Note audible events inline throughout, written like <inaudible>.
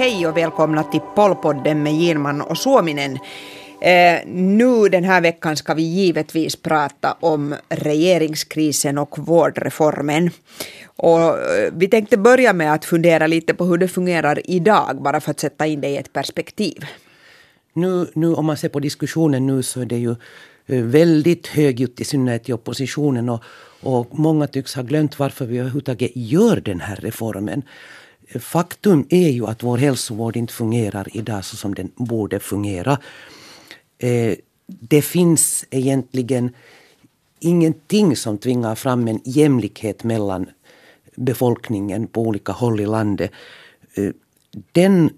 Hej och välkomna till Pollpodden med Girman och Suominen. Eh, nu den här veckan ska vi givetvis prata om regeringskrisen och vårdreformen. Och eh, vi tänkte börja med att fundera lite på hur det fungerar idag, bara för att sätta in det i ett perspektiv. Nu, nu om man ser på diskussionen nu så är det ju eh, väldigt högljutt, i synnerhet i oppositionen. Och, och många tycks ha glömt varför vi överhuvudtaget gör den här reformen. Faktum är ju att vår hälsovård inte fungerar idag så som den borde fungera. Eh, det finns egentligen ingenting som tvingar fram en jämlikhet mellan befolkningen på olika håll i landet. Eh, den,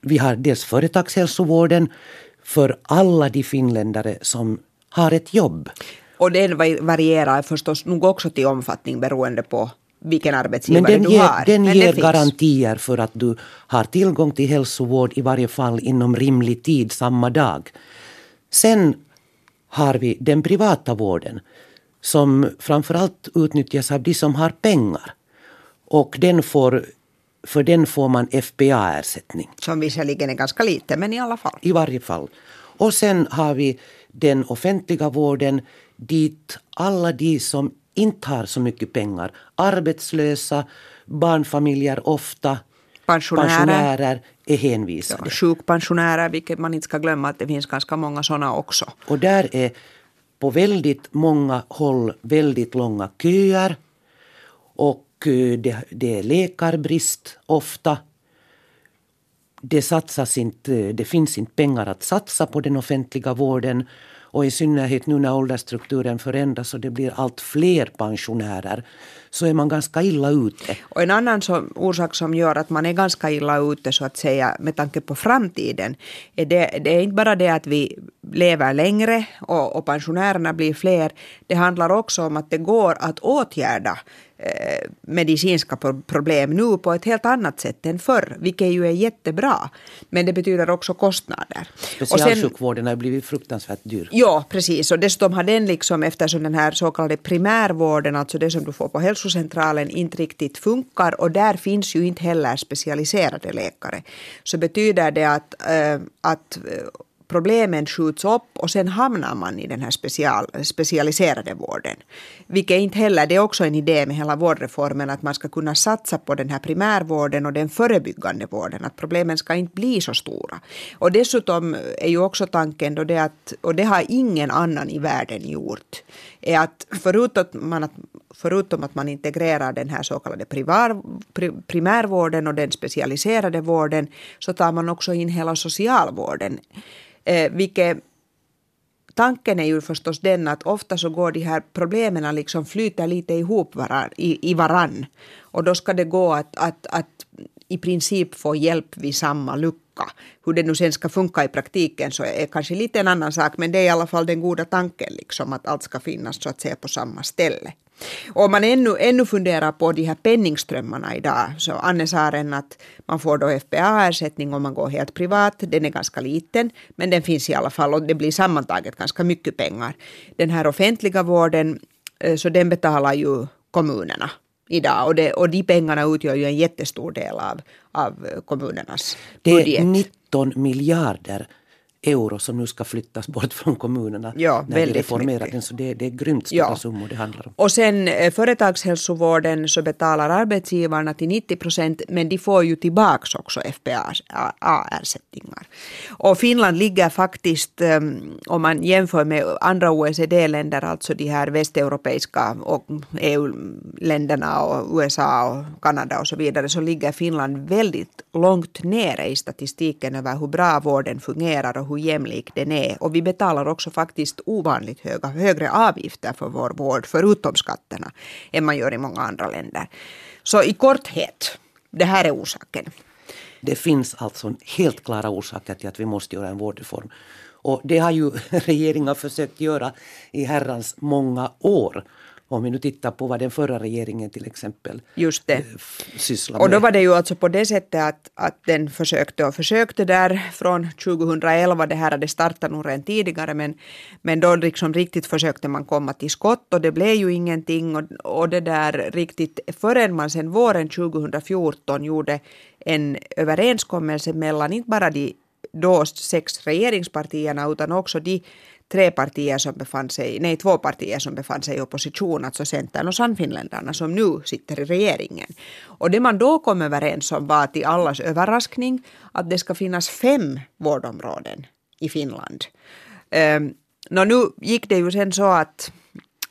vi har dels företagshälsovården för alla de finländare som har ett jobb. Och den varierar förstås nog också till omfattning beroende på vilken arbetsgivare Men den du ger, har. Den Men ger garantier för att du har tillgång till hälsovård i varje fall inom rimlig tid samma dag. Sen har vi den privata vården som framförallt utnyttjas av de som har pengar. Och den får, för den får man FPA-ersättning. Som visserligen är ganska lite, men i alla fall. I varje fall. Och sen har vi den offentliga vården dit alla de som inte har så mycket pengar, arbetslösa, barnfamiljer ofta, pensionärer, pensionärer är hänvisade. Ja, sjukpensionärer, vilket man inte ska glömma att det finns ganska många sådana också. Och där är på väldigt många håll väldigt långa köer. Och eh, det, det är läkarbrist ofta. Det, satsas inte, det finns inte pengar att satsa på den offentliga vården. Och i synnerhet nu när åldersstrukturen förändras och det blir allt fler pensionärer så är man ganska illa ute. Och en annan som, orsak som gör att man är ganska illa ute så att säga med tanke på framtiden är det, det är inte bara det att vi lever längre och, och pensionärerna blir fler. Det handlar också om att det går att åtgärda medicinska problem nu på ett helt annat sätt än förr, vilket ju är jättebra. Men det betyder också kostnader. Specialsjukvården har blivit fruktansvärt dyr. Ja, precis. Och dessutom har den liksom, eftersom den här så kallade primärvården, alltså det som du får på hälsocentralen, inte riktigt funkar och där finns ju inte heller specialiserade läkare, så betyder det att, äh, att problemen skjuts upp och sen hamnar man i den här special, specialiserade vården. Vilket inte heller, det är också en idé med hela vårdreformen att man ska kunna satsa på den här primärvården och den förebyggande vården, att problemen ska inte bli så stora. Och dessutom är ju också tanken då det att, och det har ingen annan i världen gjort, är att förutom, man, att, förutom att man integrerar den här så kallade privar, primärvården och den specialiserade vården så tar man också in hela socialvården Eh, vilket tanken är ju förstås den att ofta så går de här problemen liksom flyter lite ihop varann, i, i varann. Och då ska det gå att, att, att i princip få hjälp vid samma lucka. Hur det nu sen ska funka i praktiken så är kanske lite en annan sak men det är i alla fall den goda tanken liksom att allt ska finnas så att säga på samma ställe. Om man ännu, ännu funderar på de här penningströmmarna idag, så Anne sa att man får då FPA-ersättning om man går helt privat. Den är ganska liten, men den finns i alla fall och det blir sammantaget ganska mycket pengar. Den här offentliga vården, eh, så den betalar ju kommunerna idag och, det, och de pengarna utgör ju en jättestor del av, av kommunernas budget. Det är 19 miljarder euro som nu ska flyttas bort från kommunerna ja, när vi reformerar den. Så det, det är grymt stora ja. summor det handlar om. Och sen eh, företagshälsovården så betalar arbetsgivarna till 90 procent men de får ju tillbaks också FPA-ersättningar. Och Finland ligger faktiskt, eh, om man jämför med andra OECD-länder, alltså de här västeuropeiska och EU-länderna och USA och Kanada och så vidare, så ligger Finland väldigt långt nere i statistiken över hur bra vården fungerar och hur jämlik den är. Och vi betalar också faktiskt ovanligt höga, högre avgifter för vår vård, förutom skatterna, än man gör i många andra länder. Så i korthet, det här är orsaken. Det finns alltså helt klara orsaker till att vi måste göra en vårdreform. Och det har ju <laughs> regeringen försökt göra i herrans många år. Om vi nu tittar på vad den förra regeringen till exempel Just det. eh, sysslade Och då med. var det ju alltså på det sättet att, att den försökte och försökte där från 2011, det här hade startat nog redan tidigare, men, men då liksom riktigt försökte man komma till skott och det blev ju ingenting och, och det där riktigt förrän man sen våren 2014 gjorde en överenskommelse mellan inte bara de då sex regeringspartierna utan också de tre partier som befann sig, nej två partier som befann sig i opposition, alltså Centern och Sannfinländarna som nu sitter i regeringen. Och det man då kom överens om var till allas överraskning att det ska finnas fem vårdområden i Finland. Um, no, nu gick det ju sen så att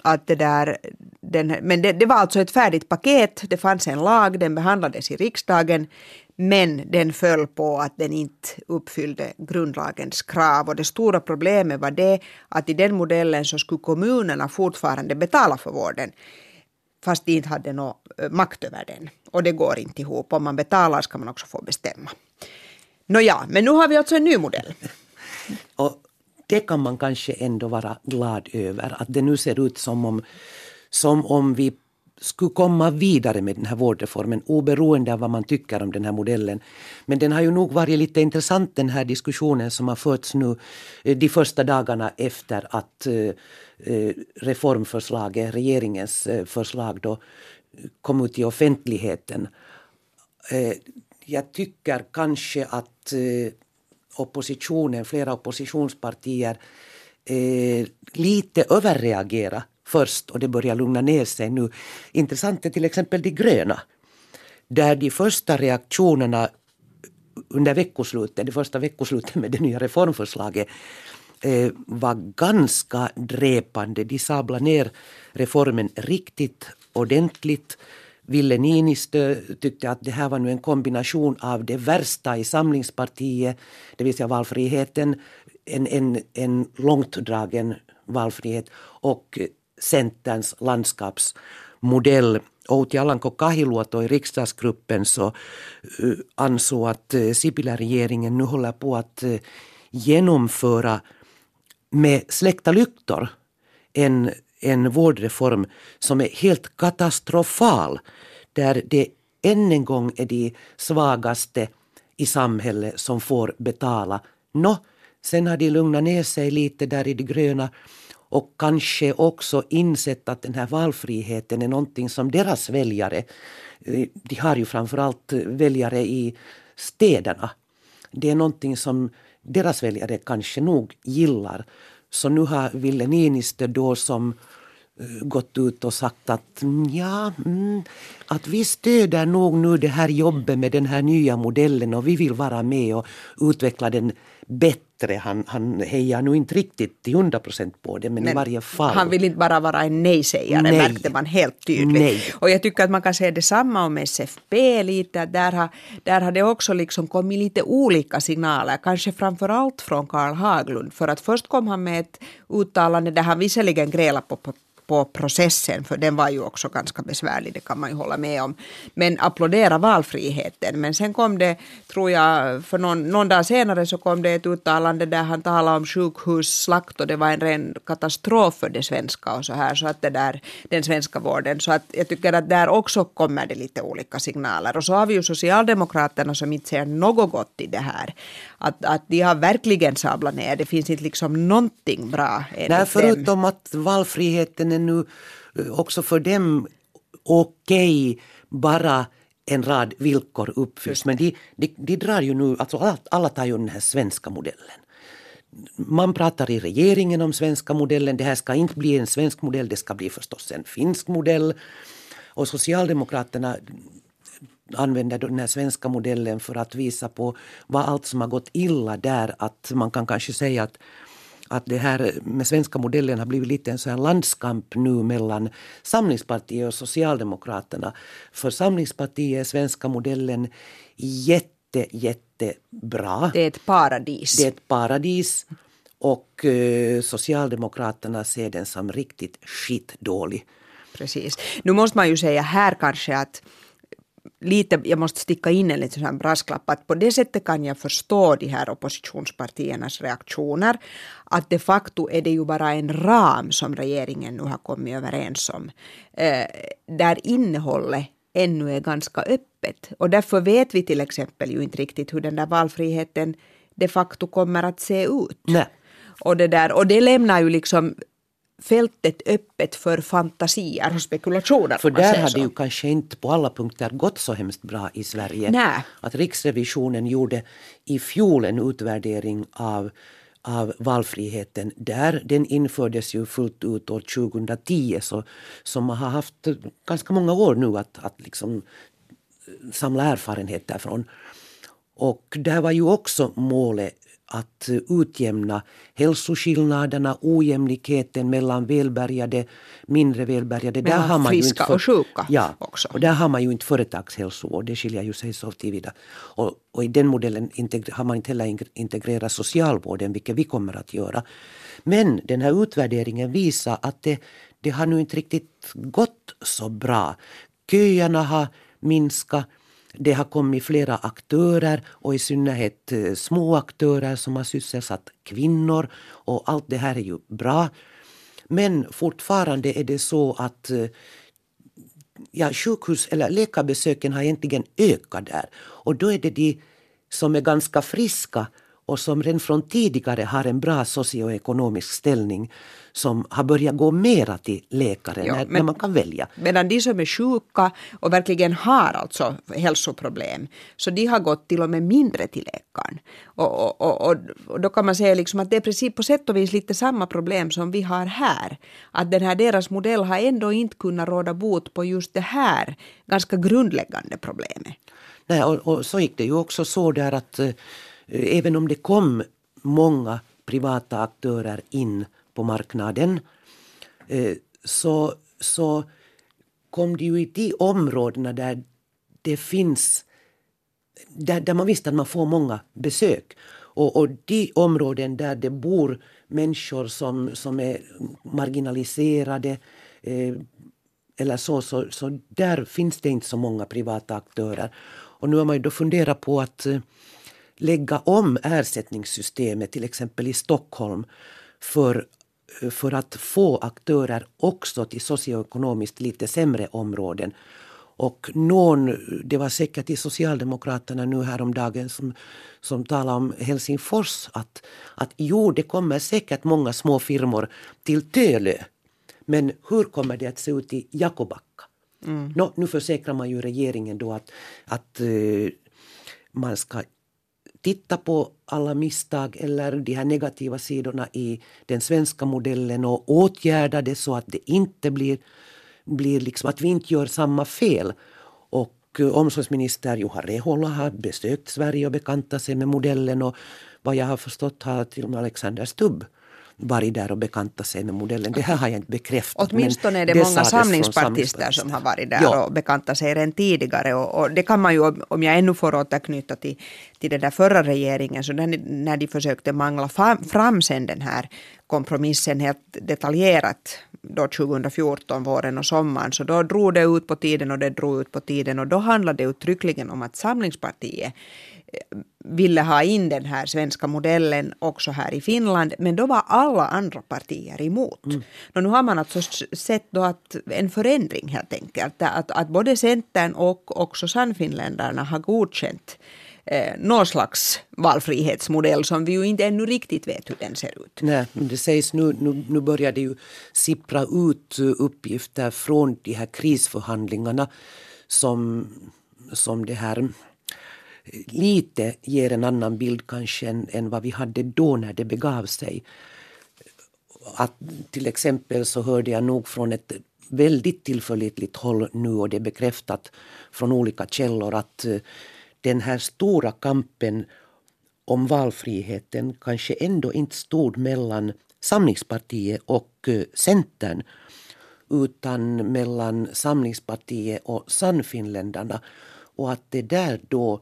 att det där, den, men det, det var alltså ett färdigt paket, det fanns en lag, den behandlades i riksdagen, men den föll på att den inte uppfyllde grundlagens krav. Och det stora problemet var det att i den modellen så skulle kommunerna fortfarande betala för vården fast de inte hade någon eh, makt över den. Och det går inte ihop. Om man betalar ska man också få bestämma. Nåja, men nu har vi alltså en ny modell. <laughs> Och det kan man kanske ändå vara glad över, att det nu ser ut som om, som om vi skulle komma vidare med den här vårdreformen oberoende av vad man tycker om den här modellen. Men den har ju nog varit lite intressant den här diskussionen som har förts nu eh, de första dagarna efter att eh, eh, reformförslaget, regeringens förslag då kom ut i offentligheten. Jag tycker kanske att oppositionen, flera oppositionspartier lite överreagera först och det börjar lugna ner sig nu. Intressant är till exempel de gröna. Där de första reaktionerna under veckoslutet, det första veckoslutet med det nya reformförslaget eh, var ganska dräpande. De sablade ner reformen riktigt ordentligt. Ville Niinistö tyckte att det här var nu en kombination av det värsta i Samlingspartiet, det vill säga valfriheten, en, en, en långtdragen valfrihet och Centerns landskapsmodell. Outi Alanko-Kahiluoto i riksdagsgruppen så ansåg att Sipilä-regeringen nu håller på att genomföra med släckta lyktor en, en vårdreform som är helt katastrofal. Där det än en gång är de svagaste i samhället som får betala. Nå, sen har de lugnat ner sig lite där i det gröna och kanske också insett att den här valfriheten är någonting som deras väljare, eh, de har ju framförallt eh, väljare i städerna, det är någonting som deras väljare kanske nog gillar. Så nu har Ville Niinistö då som eh, gått ut och sagt att mm, ja, mm, att vi stöder nog nu det här jobbet med den här nya modellen och vi vill vara med och utveckla den bättre. Han, han hejar nu inte riktigt till hundra procent på det men, i varje fall. Han vill inte bara vara en nej-sägare, Nej. märkte man helt tydligt. Nej. Och jag tycker att man kan säga detsamma om SFP lite, där har, där har det också liksom kommit lite olika signaler, kanske framför allt från Karl Haglund, för att först kom han med ett uttalande där han visserligen grälade på, på processen, för den var ju också ganska besvärlig, det kan man ju hålla med om. Men applådera valfriheten. Men sen kom det, tror jag, för någon, någon dag senare så kom det ett uttalande där han talade om sjukhusslakt och det var en ren katastrof för det svenska och så här, så att det där, den svenska vården. Så att jag tycker att där också kommer det lite olika signaler. Och så har vi ju Socialdemokraterna som inte ser något gott i det här. Att, att de har verkligen sablat ner, det finns inte liksom någonting bra Nej, dem. förutom att valfriheten är nu eh, också för dem okej, bara en rad villkor uppfylls. Men de, de, de drar ju nu, alltså alla, alla tar ju den här svenska modellen. Man pratar i regeringen om svenska modellen, det här ska inte bli en svensk modell, det ska bli förstås en finsk modell. Och Socialdemokraterna använder den här svenska modellen för att visa på vad allt som har gått illa där. Att man kan kanske säga att, att det här med svenska modellen har blivit lite en sån här landskamp nu mellan Samlingspartiet och Socialdemokraterna. För Samlingspartiet är svenska modellen jätte, jättebra. Det är ett paradis. Det är ett paradis. Och eh, Socialdemokraterna ser den som riktigt skitdålig. Precis. Nu måste man ju säga här kanske att lite, jag måste sticka in en liten brasklapp, att på det sättet kan jag förstå de här oppositionspartiernas reaktioner. Att de facto är det ju bara en ram som regeringen nu har kommit överens om. Eh, där innehållet ännu är ganska öppet. Och därför vet vi till exempel ju inte riktigt hur den där valfriheten de facto kommer att se ut. Nej. Och det, där, och det lämnar ju liksom fältet öppet för fantasier och spekulationer. För där har det ju kanske inte på alla punkter gått så hemskt bra i Sverige. Nej. Att Riksrevisionen gjorde i fjol en utvärdering av av valfriheten där. Den infördes ju fullt ut år 2010 så, så man har haft ganska många år nu att, att liksom samla erfarenheter från. Och där var ju också målet att utjämna hälsoskillnaderna, ojämlikheten mellan välbärgade, mindre välbärgade. Mellan där har man friska ju inte för, och sjuka ja, också. Och där har man ju inte företagshälsovård, det skiljer ju sig så tillvida. Och, och i den modellen har man inte heller integrerat socialvården, vilket vi kommer att göra. Men den här utvärderingen visar att det, det har nu inte riktigt gått så bra. Köerna har minskat det har kommit flera aktörer och i synnerhet eh, små aktörer som har sysselsatt kvinnor och allt det här är ju bra. Men fortfarande är det så att eh, ja, sjukhus eller läkarbesöken har egentligen ökat där. Och då är det de som är ganska friska och som redan från tidigare har en bra socioekonomisk ställning som har börjat gå mera till läkare ja, när, men, när, man kan välja. Medan de som är sjuka och verkligen har alltså hälsoproblem, så de har gått till och med mindre till läkaren. Och, och, och, och då kan man säga liksom att det är precis på sätt och vis lite samma problem som vi har här. Att den här deras modell har ändå inte kunnat råda bot på just det här ganska grundläggande problemet. Nej, och, och så gick det ju också så där att eh, Eh, även om det kom många privata aktörer in på marknaden eh, så, så kom det ju i de områdena där det finns där, där man visste att man får många besök. Och, och de områden där det bor människor som, som är marginaliserade eh, eller så, så, så där finns det inte så många privata aktörer. Och nu har man ju då funderat på att eh, lägga om ersättningssystemet till exempel i Stockholm för för att få aktörer också till socioekonomiskt lite sämre områden. Och någon, det var säkert i Socialdemokraterna nu häromdagen som, som talade om Helsingfors att, att jo, det kommer säkert många små firmor till Tölö. Men hur kommer det att se ut i Jakobacka? Mm. Nå, nu försäkrar man ju regeringen då att, att uh, man ska titta på alla misstag eller de här negativa sidorna i den svenska modellen och åtgärda det så att det inte blir, blir liksom att vi inte gör samma fel. Och eh, omsorgsminister Juha Rehola har besökt Sverige och bekantat sig med modellen och vad jag har förstått har till och med Alexander Stubb varit där och bekantat sig med modellen. Det här har jag inte bekräftat. Åtminstone är det, det många samlingspartister som har varit där ja. och bekantat sig redan tidigare. Och, och, det kan man ju, om jag ännu får återknyta till, till den där förra regeringen, så när, när de försökte mangla fram, fram sen den här kompromissen helt detaljerat då 2014, våren och sommaren, så då drog det ut på tiden och det drog ut på tiden och då handlade det uttryckligen om att Samlingspartiet ville ha in den här svenska modellen också här i Finland, men då var alla andra partier emot. Mm. Och nu har man alltså sett då att en förändring helt enkelt, att, att både Centern och också Sannfinländarna har godkänt eh, någon slags valfrihetsmodell som vi ju inte ännu riktigt vet hur den ser ut. Nej, det sägs nu, nu, nu börjar det ju sippra ut uppgifter från de här krisförhandlingarna som, som det här lite ger en annan bild kanske än, än vad vi hade då när det begav sig. Att till exempel så hörde jag nog från ett väldigt tillförlitligt håll nu och det är bekräftat från olika källor att eh, den här stora kampen om valfriheten kanske ändå inte stod mellan Samlingspartiet och eh, Centern utan mellan Samlingspartiet och Sannfinländarna och att det där då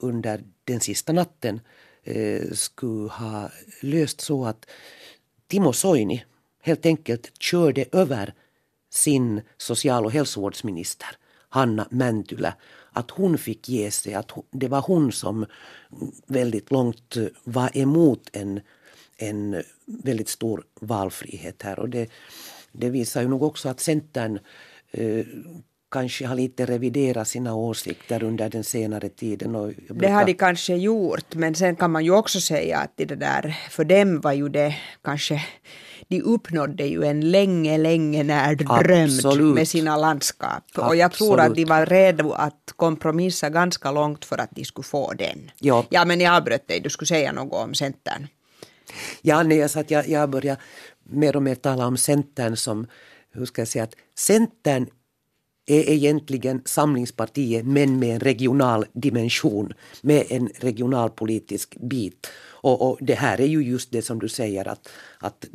under den sista natten eh, skulle ha löst så att Timo Soini helt enkelt körde över sin social och hälsovårdsminister. Hanna Mäntylä, att hon fick ge sig, att det var hon som väldigt långt eh, var emot en, en väldigt stor valfrihet här. Och det, det visar ju nog också att Centern eh, kanske har lite reviderat sina åsikter under den senare tiden. Och brukar... Det har de kanske gjort, men sen kan man ju också säga att det där, för dem var ju det kanske de uppnådde ju en länge, länge när drömd med sina landskap. Absolut. Och jag tror att de var redo att kompromissa ganska långt för att de skulle få den. Ja, ja men jag avbröt dig, du skulle säga något om Centern. Ja, nej, jag att jag, jag börjar mer och mer tala om Centern som, hur ska jag säga, att Centern är egentligen Samlingspartiet men med en regional dimension, med en regionalpolitisk bit. Och, och, det här är ju just det som du säger att, att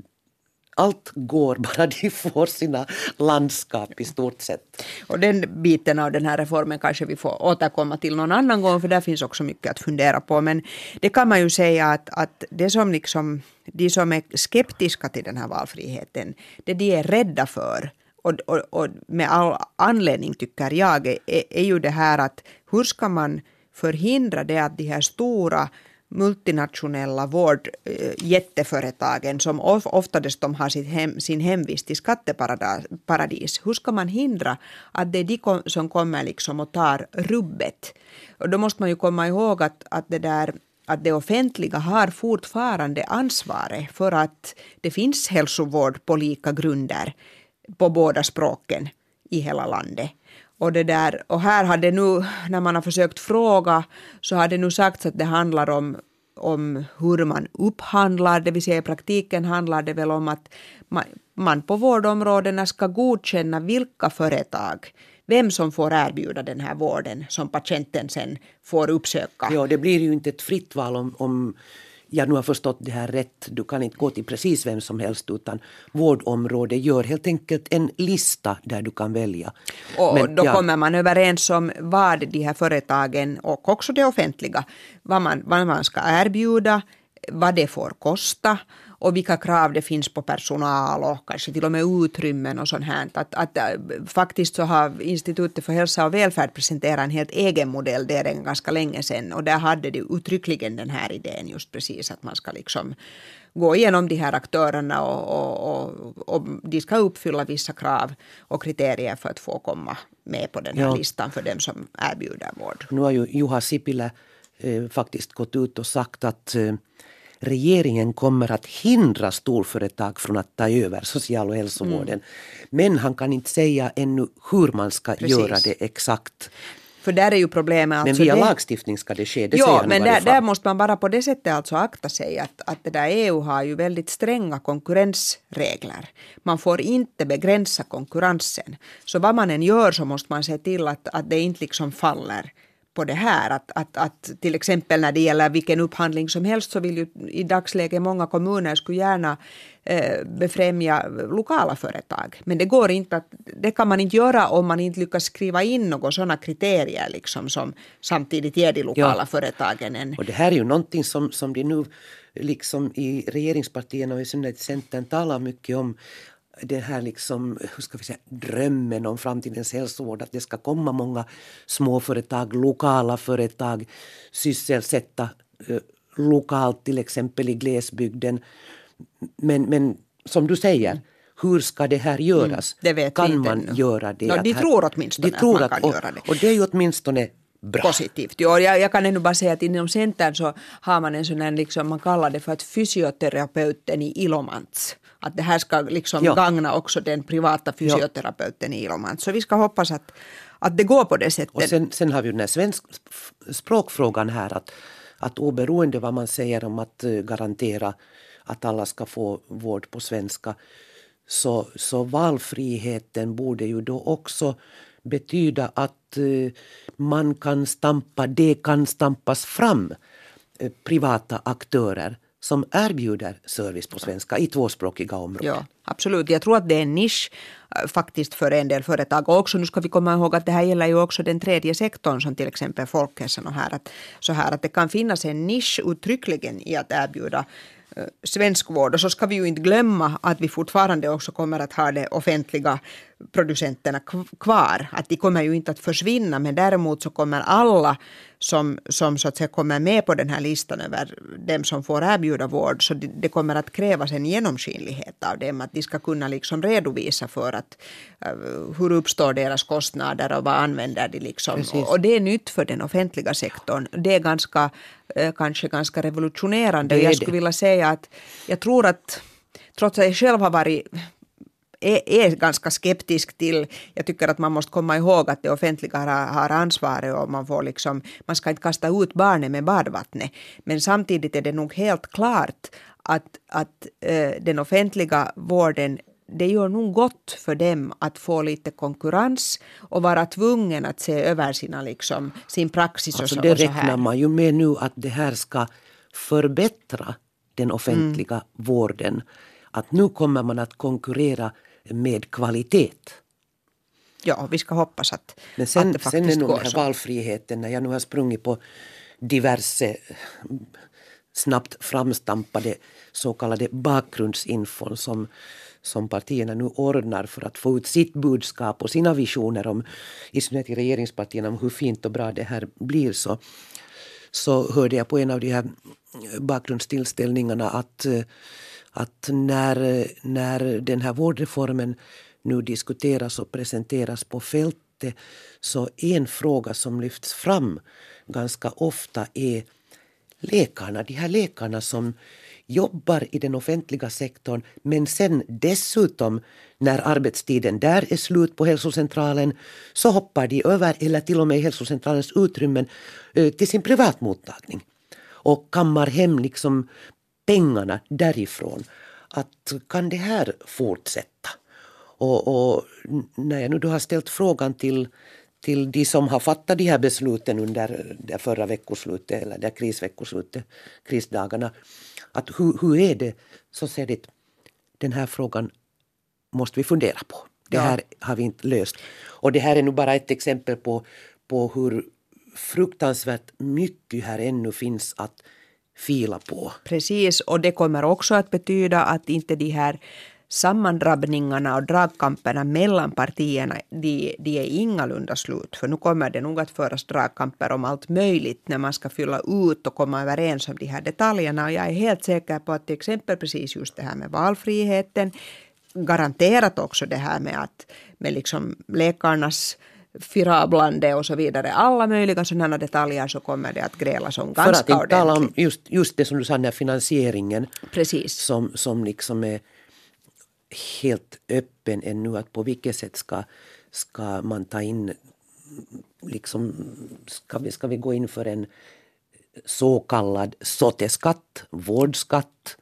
allt går <laughs> bara de får sina landskap i stort sett. Och den biten av den här reformen kanske vi får återkomma till någon annan gång för där finns också mycket att fundera på. Men det kan man ju säga att, att det som liksom, de som är skeptiska till den här valfriheten, det de är rädda för och, och, och med all anledning tycker jag är, är ju det här att hur ska man förhindra det att de här stora multinationella vårdjätteföretagen eh, som ofta de har sitt hem, sin hemvist i skatteparadis. Hur ska man hindra att det är de som kommer liksom och tar rubbet? Och då måste man ju komma ihåg att, att det där att det offentliga har fortfarande ansvaret för att det finns hälsovård på lika grunder på båda språken i hela landet. Och, det där, och här har det nu, när man har försökt fråga, så har det nu sagts att det handlar om, om hur man upphandlar, det vill säga i praktiken handlar det väl om att man, man på vårdområdena ska godkänna vilka företag vem som får erbjuda den här vården som patienten sen får uppsöka. Ja, det blir ju inte ett fritt val om, om jag nu har förstått det här rätt, du kan inte gå till precis vem som helst utan vårdområde gör helt enkelt en lista där du kan välja. Och Men, då ja. kommer man överens om vad de här företagen och också det offentliga, vad man, vad man ska erbjuda, vad det får kosta och vilka krav det finns på personal och kanske till och med utrymmen och sånt här. Att, att, äh, faktiskt så har Institutet för hälsa och välfärd presenterat en helt egen modell, det är en ganska länge sedan och där hade de uttryckligen den här idén just precis att man ska liksom gå igenom de här aktörerna och, och, och, och de ska uppfylla vissa krav och kriterier för att få komma med på den här ja. listan för dem som erbjuder vård. Nu har ju Juha Sipilä eh, faktiskt gått ut och sagt att eh, regeringen kommer att hindra storföretag från att ta över social och hälsovården. Mm. Men han kan inte säga ännu hur man ska Precis. göra det exakt. För där är ju problemet alltså Men via det, lagstiftning ska det ske, det jo, säger han men där, där, måste man bara på det sättet alltså akta sig att, att det där EU har ju väldigt stränga konkurrensregler. Man får inte begränsa konkurrensen. Så vad man än gör så måste man se till att, att det inte liksom faller på det här. Att, att, att till exempel när det gäller vilken upphandling som helst så vill ju i dagsläget många kommuner skulle gärna eh, befrämja lokala företag. Men det går inte att, det kan man inte göra om man inte lyckas skriva in några sådana kriterier liksom som samtidigt ger de lokala ja. företagen en... Och det här är ju någonting som, som de nu liksom i regeringspartierna och i synnerhet Centern talar mycket om den här liksom, hur ska vi säga, drömmen om framtidens hälsovård, att det ska komma många småföretag, lokala företag, sysselsätta eh, lokalt till exempel i glesbygden. Men, men som du säger, hur ska det här göras? Mm, det kan man ännu. göra det? No, de här, tror åtminstone de tror att man kan och, göra det. Och det är ju åtminstone Bra. positivt. Jo, jag, jag kan ännu bara säga att inom Centern så har man en sån här, liksom, man kallar det för att fysioterapeuten i Ilomants att det här ska liksom ja. gagna också den privata fysioterapeuten i Ilomant. Så vi ska hoppas att, att det går på det sättet. Och sen, sen har vi den här svensk språkfrågan här att, att oberoende vad man säger om att eh, garantera att alla ska få vård på svenska så, så valfriheten borde ju då också betyda att eh, man kan stampa, det kan stampas fram eh, privata aktörer som erbjuder service på svenska i tvåspråkiga områden. Ja, absolut. Jag tror att det är en nisch eh, faktiskt för en del företag. Och också nu ska vi komma ihåg att det här gäller ju också den tredje sektorn som till exempel folkhälsan och här. Att, så här att det kan finnas en nisch uttryckligen i att erbjuda eh, svensk vård. Och så ska vi ju inte glömma att vi fortfarande också kommer att ha de offentliga producenterna kvar. Att de kommer ju inte att försvinna men däremot så kommer alla som, som så att säga kommer med på den här listan över dem som får erbjuda vård så det, det kommer att krävas en genomskinlighet av dem. Att de ska kunna liksom redovisa för att uh, hur uppstår deras kostnader och vad använder de liksom. Och, och, det är nytt för den offentliga sektorn. Det är ganska, kanske ganska revolutionerande. Det jag skulle vilja säga att jag tror att trots att jag själv har varit är, är ganska skeptisk till, jag tycker att man måste komma ihåg att det offentliga har, har ansvaret och man får liksom, man ska inte kasta ut barnet med badvattnet. Men samtidigt är det nog helt klart att, att äh, den offentliga vården det gör nog gott för dem att få lite konkurrens och vara tvungen att se över sina, liksom, sin praxis. Alltså och så, det och så räknar här. man ju med nu att det här ska förbättra den offentliga mm. vården. Att nu kommer man att konkurrera med kvalitet. Ja, vi ska hoppas att, Men sen, att det faktiskt sen är nog den här så. valfriheten, när jag nu har sprungit på diverse snabbt framstampade så kallade bakgrundsinfon som, som partierna nu ordnar för att få ut sitt budskap och sina visioner om, i synnerhet i regeringspartierna, om hur fint och bra det här blir så, så hörde jag på en av de här bakgrundstillställningarna att eh, att när, när den här vårdreformen nu diskuteras och presenteras på fältet så en fråga som lyfts fram ganska ofta är läkarna, de här läkarna som jobbar i den offentliga sektorn men sen dessutom när arbetstiden där är slut på hälsocentralen så hoppar de över eller till och med hälsocentralens utrymmen eh, till sin privatmottagning och kammar hem liksom pengarna därifrån. Att kan det här fortsätta? Och, och när jag nu då har ställt frågan till, till de som har fattat de här besluten under det förra veckoslutet eller det krisveckoslutet, krisdagarna, att hur, hur är det? Så säger de den här frågan måste vi fundera på. Det här ja. har vi inte löst. Och det här är nu bara ett exempel på, på hur fruktansvärt mycket här ännu finns att fila på. Precis, och det kommer också att betyda att inte de här sammandrabbningarna och dragkamperna mellan partierna, de, de är ingalunda slut. För nu kommer det nog att föras dragkamper om allt möjligt när man ska fylla ut och komma överens om de här detaljerna. Och jag är helt säker på att till exempel precis just det här med valfriheten, garanterat också det här med att med liksom läkarnas firablande och så vidare. Alla möjliga sådana detaljer så kommer det att grälas om ganska ordentligt. För att inte tala om just, just det som du sa, den här finansieringen. Precis. Som, som liksom är helt öppen ännu. Att på vilket sätt ska, ska man ta in, liksom, ska vi, ska vi gå in för en så kallad SOTE-skatt, vårdskatt?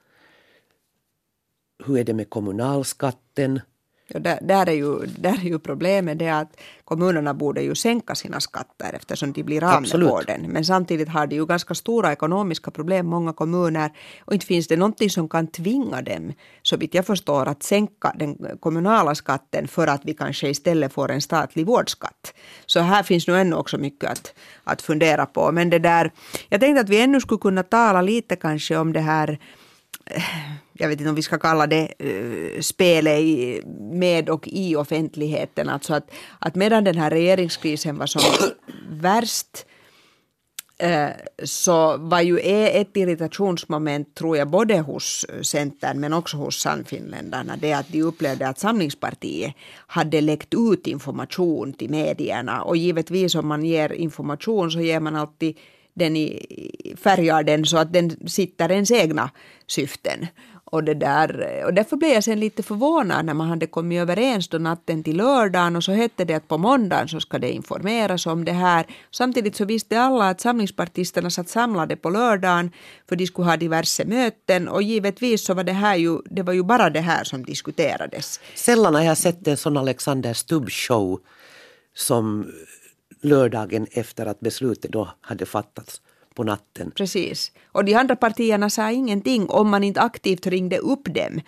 Hur är det med kommunalskatten? Ja, där, där, är ju, där är ju problemet det att kommunerna borde ju sänka sina skatter eftersom de blir av med vården. Men samtidigt har de ju ganska stora ekonomiska problem, många kommuner. Och inte finns det någonting som kan tvinga dem, så vitt jag förstår, att sänka den kommunala skatten för att vi kanske istället får en statlig vårdskatt. Så här finns nu ännu också mycket att, att fundera på. Men det där, jag tänkte att vi ännu skulle kunna tala lite kanske om det här jag vet inte om vi ska kalla det eh, spelet med och i offentligheten. Alltså att, att medan den här regeringskrisen var som <coughs> värst eh, så var ju e-, ett irritationsmoment, tror jag, både hos eh, Centern men också hos Sannfinländarna, det att de upplevde att Samlingspartiet hade läckt ut information till medierna. Och givetvis om man ger information så ger man alltid den i, färgar den så att den sitter ens egna syften. Och, det där, och därför blev jag sen lite förvånad när man hade kommit överens då natten till lördagen och så hette det att på måndagen så ska det informeras om det här. Samtidigt så visste alla att samlingspartisterna satt samlade på lördagen för de skulle ha diverse möten och givetvis så var det här ju, det var ju bara det här som diskuterades. Sällan har jag sett en sån Alexander Stubb-show som lördagen efter att beslutet då hade fattats på natten. Precis. Och de andra partierna sa ingenting om man inte aktivt ringde upp dem.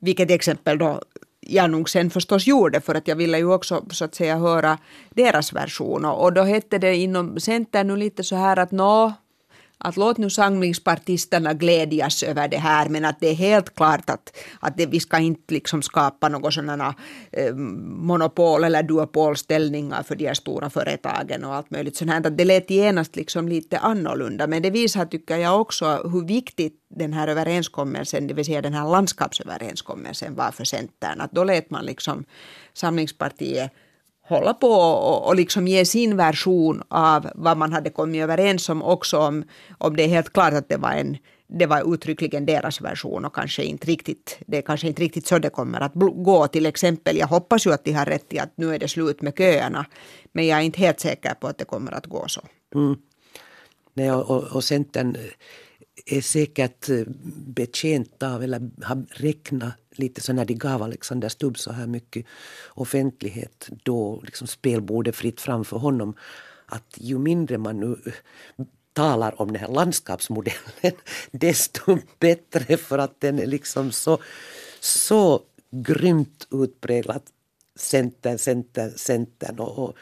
Vilket exempel då jag nog sen förstås gjorde för att jag ville ju också så att säga höra deras version. Och då hette det inom Centern nu lite så här att nå att låt nu samlingspartisterna glädjas över det här men att det är helt klart att, att det, vi ska inte liksom skapa några sådana eh, monopol eller duopolställningar för de här stora företagen och allt möjligt sånt här. Att det lät genast liksom lite annorlunda men det visar tycker jag också hur viktigt den här överenskommelsen, det vill säga den här landskapsöverenskommelsen var för Centern. Att då lät man liksom Samlingspartiet hålla på och, och liksom ge sin version av vad man hade kommit överens om också om, om det är helt klart att det var en det var uttryckligen deras version och kanske inte riktigt, det är kanske inte riktigt så det kommer att gå. Till exempel, jag hoppas ju att de har rätt i att nu är det slut med köerna. Men jag är inte helt säker på att det kommer att gå så. Mm. Nej, och, och Centern är säkert eh, betjänta av, eller har räknat lite så när de gav Alexander Stubb så här mycket offentlighet då liksom spelbordet fritt framför honom att ju mindre man nu eh, talar om den här landskapsmodellen <laughs> desto bättre för att den är liksom så, så grymt utpräglat Centern, Centern, Centern och, och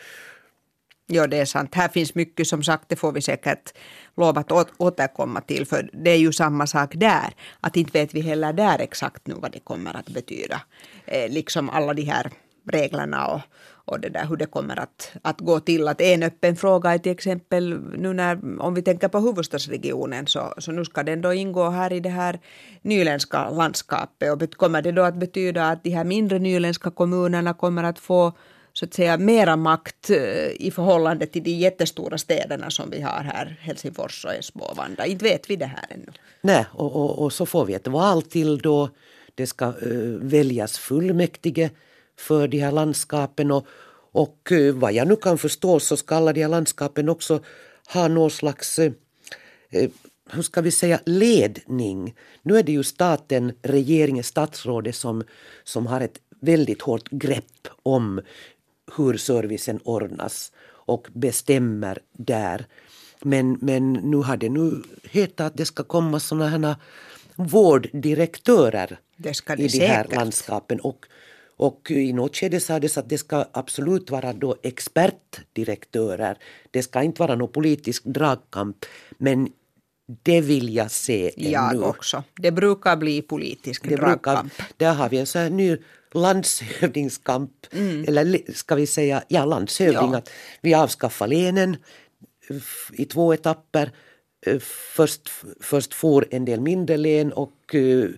Ja, det är sant. Här finns mycket som sagt, det får vi säkert lov att återkomma till. För det är ju samma sak där. Att inte vet vi heller där exakt nu vad det kommer att betyda. Eh, liksom alla de här reglerna och, och det där, hur det kommer att, att gå till. Att en öppen fråga är till exempel nu när, om vi tänker på huvudstadsregionen så, så nu ska den då ingå här i det här nyländska landskapet och kommer det då att betyda att de här mindre nyländska kommunerna kommer att få så att säga mera makt eh, i förhållande till de jättestora städerna som vi har här, Helsingfors och Esbo. Inte vet vi det här ännu. Nej, och, och, och så får vi ett val till då det ska uh, väljas fullmäktige för de här landskapen och, och uh, vad jag nu kan förstå så ska alla de här landskapen också ha någon slags uh, hur ska vi säga, ledning. Nu är det ju staten, regeringen, statsrådet som, som har ett väldigt hårt grepp om hur servicen ordnas och bestämmer där. Men, men nu har det nu hetat att det ska komma sådana här vårddirektörer i de här säkert. landskapen. Och, och i något skede sades att det ska absolut vara då expertdirektörer. Det ska inte vara någon politisk dragkamp. Men det vill jag se ännu. Jag också. Det brukar bli politisk det dragkamp. Brukar, där har vi en sån här ny landshövdingskamp, mm. eller ska vi säga ja, landshövding. Ja. Att vi avskaffar länen i två etapper. Eh, först, först får en del mindre län och uh,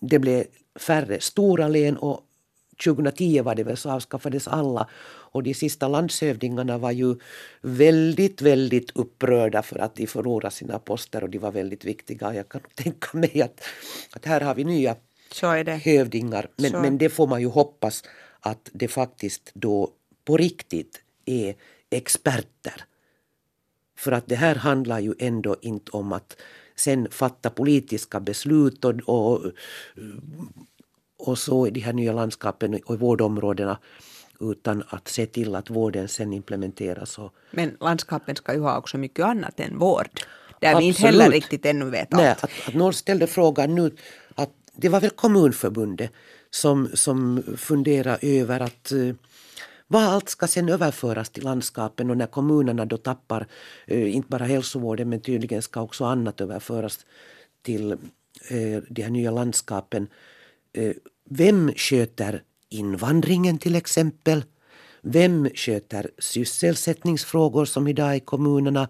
det blev färre stora län och 2010 var det väl så avskaffades alla och de sista landshövdingarna var ju väldigt, väldigt upprörda för att de förlorade sina poster och de var väldigt viktiga. Jag kan tänka mig att, att här har vi nya så är det. hövdingar. Men, men det får man ju hoppas att det faktiskt då på riktigt är experter. För att det här handlar ju ändå inte om att sen fatta politiska beslut och, och, och så i de här nya landskapen och vårdområdena utan att se till att vården sen implementeras. Men landskapen ska ju ha också mycket annat än vård. Där Absolut. vi inte heller riktigt ännu vet allt. Nej, att, att någon ställde frågan nu det var väl Kommunförbundet som, som funderade över att eh, vad allt ska sen överföras till landskapen och när kommunerna då tappar eh, inte bara hälsovården men tydligen ska också annat överföras till eh, de här nya landskapen. Vem sköter invandringen till exempel? Vem sköter sysselsättningsfrågor som idag i kommunerna?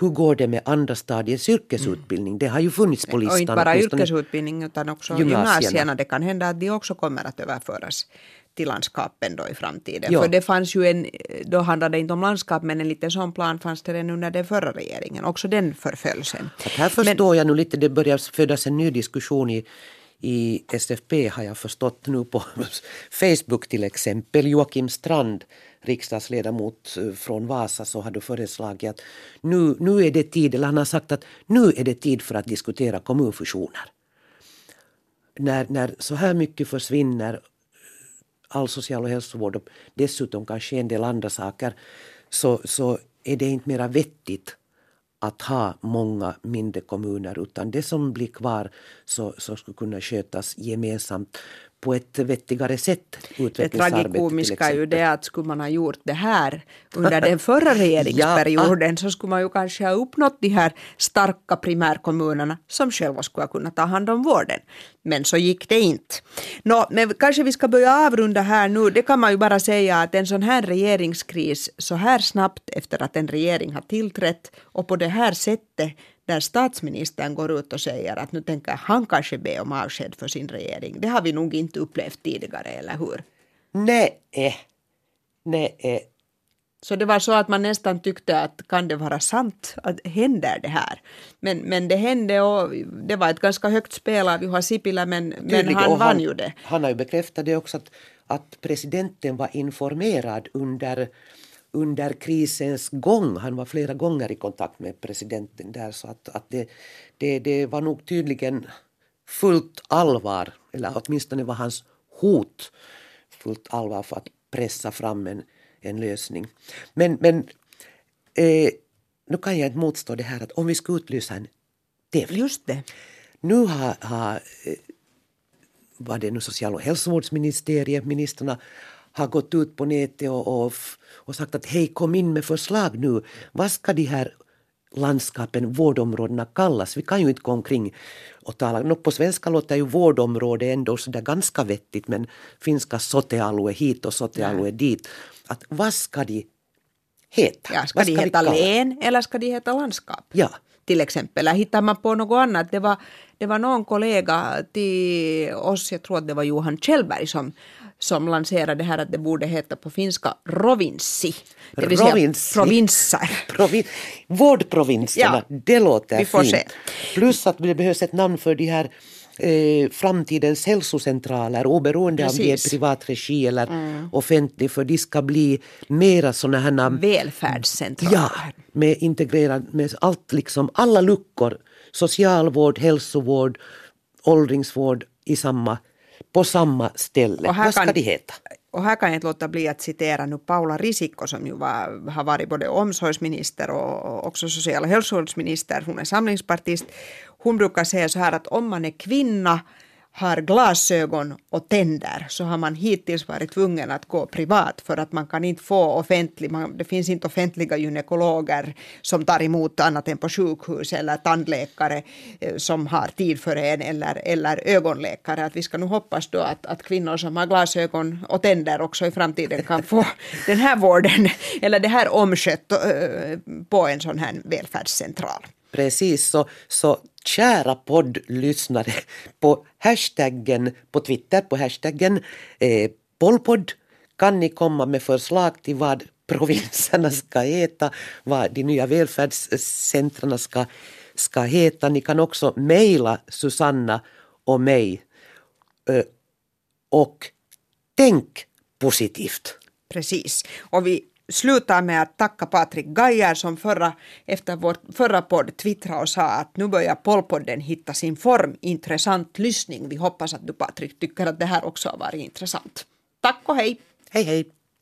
Hur går det med andra stadiets yrkesutbildning? Det har ju funnits på listan. Och inte bara yrkesutbildning utan också gymnasierna. gymnasierna. Det kan hända att de också kommer att överföras till landskapen då i framtiden. Ja. För det fanns ju en, då handlade det inte om landskap men en liten sån plan fanns det redan under den förra regeringen. Också den förföll sen. Att här förstår men, jag nu lite, det börjar födas en ny diskussion i i SFP har jag förstått nu på <laughs> Facebook till exempel. Joakim Strand, riksdagsledamot eh, från Vasa, så har du föreslagit att nu, nu är det tid, eller han har sagt att nu är det tid för att diskutera kommunfusioner. När, när så här mycket försvinner, eh, all social och hälsovård och dessutom kanske en del andra saker, så, så är det inte mera vettigt att ha många mindre kommuner utan det som blir kvar så, så skulle kunna skötas gemensamt på ett vettigare sätt. Det tragikomiska är ju det att skulle man ha gjort det här under den förra <laughs> regeringsperioden så skulle man ju kanske ha uppnått de här starka primärkommunerna som själva skulle ha kunnat ta hand om vården. Men så gick det inte. Nå, men kanske vi ska börja avrunda här nu. Det kan man ju bara säga att en sån här regeringskris så här snabbt efter att en regering har tillträtt och på det här sättet där statsministern går ut och säger att nu tänker han kanske be om avsked för sin regering. Det har vi nog inte upplevt tidigare, eller hur? Nej. Nej. Så det var så att man nästan tyckte att kan det vara sant att händer det här? Men, men det hände och det var ett ganska högt spel av Juha Sipilä men, men han vann ju det. Han har ju bekräftat det också att, att presidenten var informerad under under krisens gång. Han var flera gånger i kontakt med presidenten där så att, att det, det, det var nog tydligen fullt allvar, eller åtminstone var hans hot fullt allvar för att pressa fram en, en lösning. Men, men eh, nu kan jag inte motstå det här att om vi ska utlysa en tävling. Just det. Nu har, har eh, var det nu social och hälsovårdsministeriet, ministrarna har gått ut på nätet och, och, och sagt att hej kom in med förslag nu. Vad ska de här landskapen, vårdområdena kallas? Vi kan ju inte gå omkring och tala. No, på svenska låter ju vårdområde ändå sådär ganska vettigt men finska sotealue hit och sotealue dit. Att vad ska de heta? Ja, ska vad de heta län eller ska de heta landskap? Ja. Till exempel. Hittar man på något annat? Det var, det var någon kollega till oss, jag tror att det var Johan Kjellberg som som lanserade det här att det borde heta på finska rovinssi. Det vill säga provinser. <laughs> Provin vårdprovinserna, ja, det låter vi får fint. Se. Plus att det behövs ett namn för de här eh, framtidens hälsocentraler oberoende Precis. om de är privat regi eller mm. offentlig för de ska bli mera sådana här välfärdscentraler. Ja, med integrerad med allt liksom alla luckor socialvård, hälsovård, åldringsvård i samma på samma ställe. Vad ska kan, de heta? Och här kan jag inte låta bli att citera nu Paula Risikko som ju var, har varit både omsorgsminister och också social och hälsovårdsminister. Hon är samlingspartist. Hon brukar säga så här att om man är kvinna har glasögon och tänder så har man hittills varit tvungen att gå privat för att man kan inte få offentlig, man, det finns inte offentliga gynekologer som tar emot annat än på sjukhus eller tandläkare eh, som har tid för en eller, eller ögonläkare. Att vi ska nu hoppas då att, att kvinnor som har glasögon och tänder också i framtiden kan få <laughs> den här vården eller det här omskött eh, på en sån här välfärdscentral. Precis, så, så kära poddlyssnare på hashtaggen på Twitter, på hashtaggen eh, pollpodd kan ni komma med förslag till vad provinserna ska heta, vad de nya välfärdscentrarna ska, ska heta. Ni kan också mejla Susanna och mig. Eh, och tänk positivt. Precis. Och vi slutar med att tacka Patrik Gajer som förra, efter vår förra podd twittrade och sa att nu börjar Pollpodden hitta sin form. Intressant lyssning. Vi hoppas att du Patrik tycker att det här också har varit intressant. Tack och hej! Hej hej!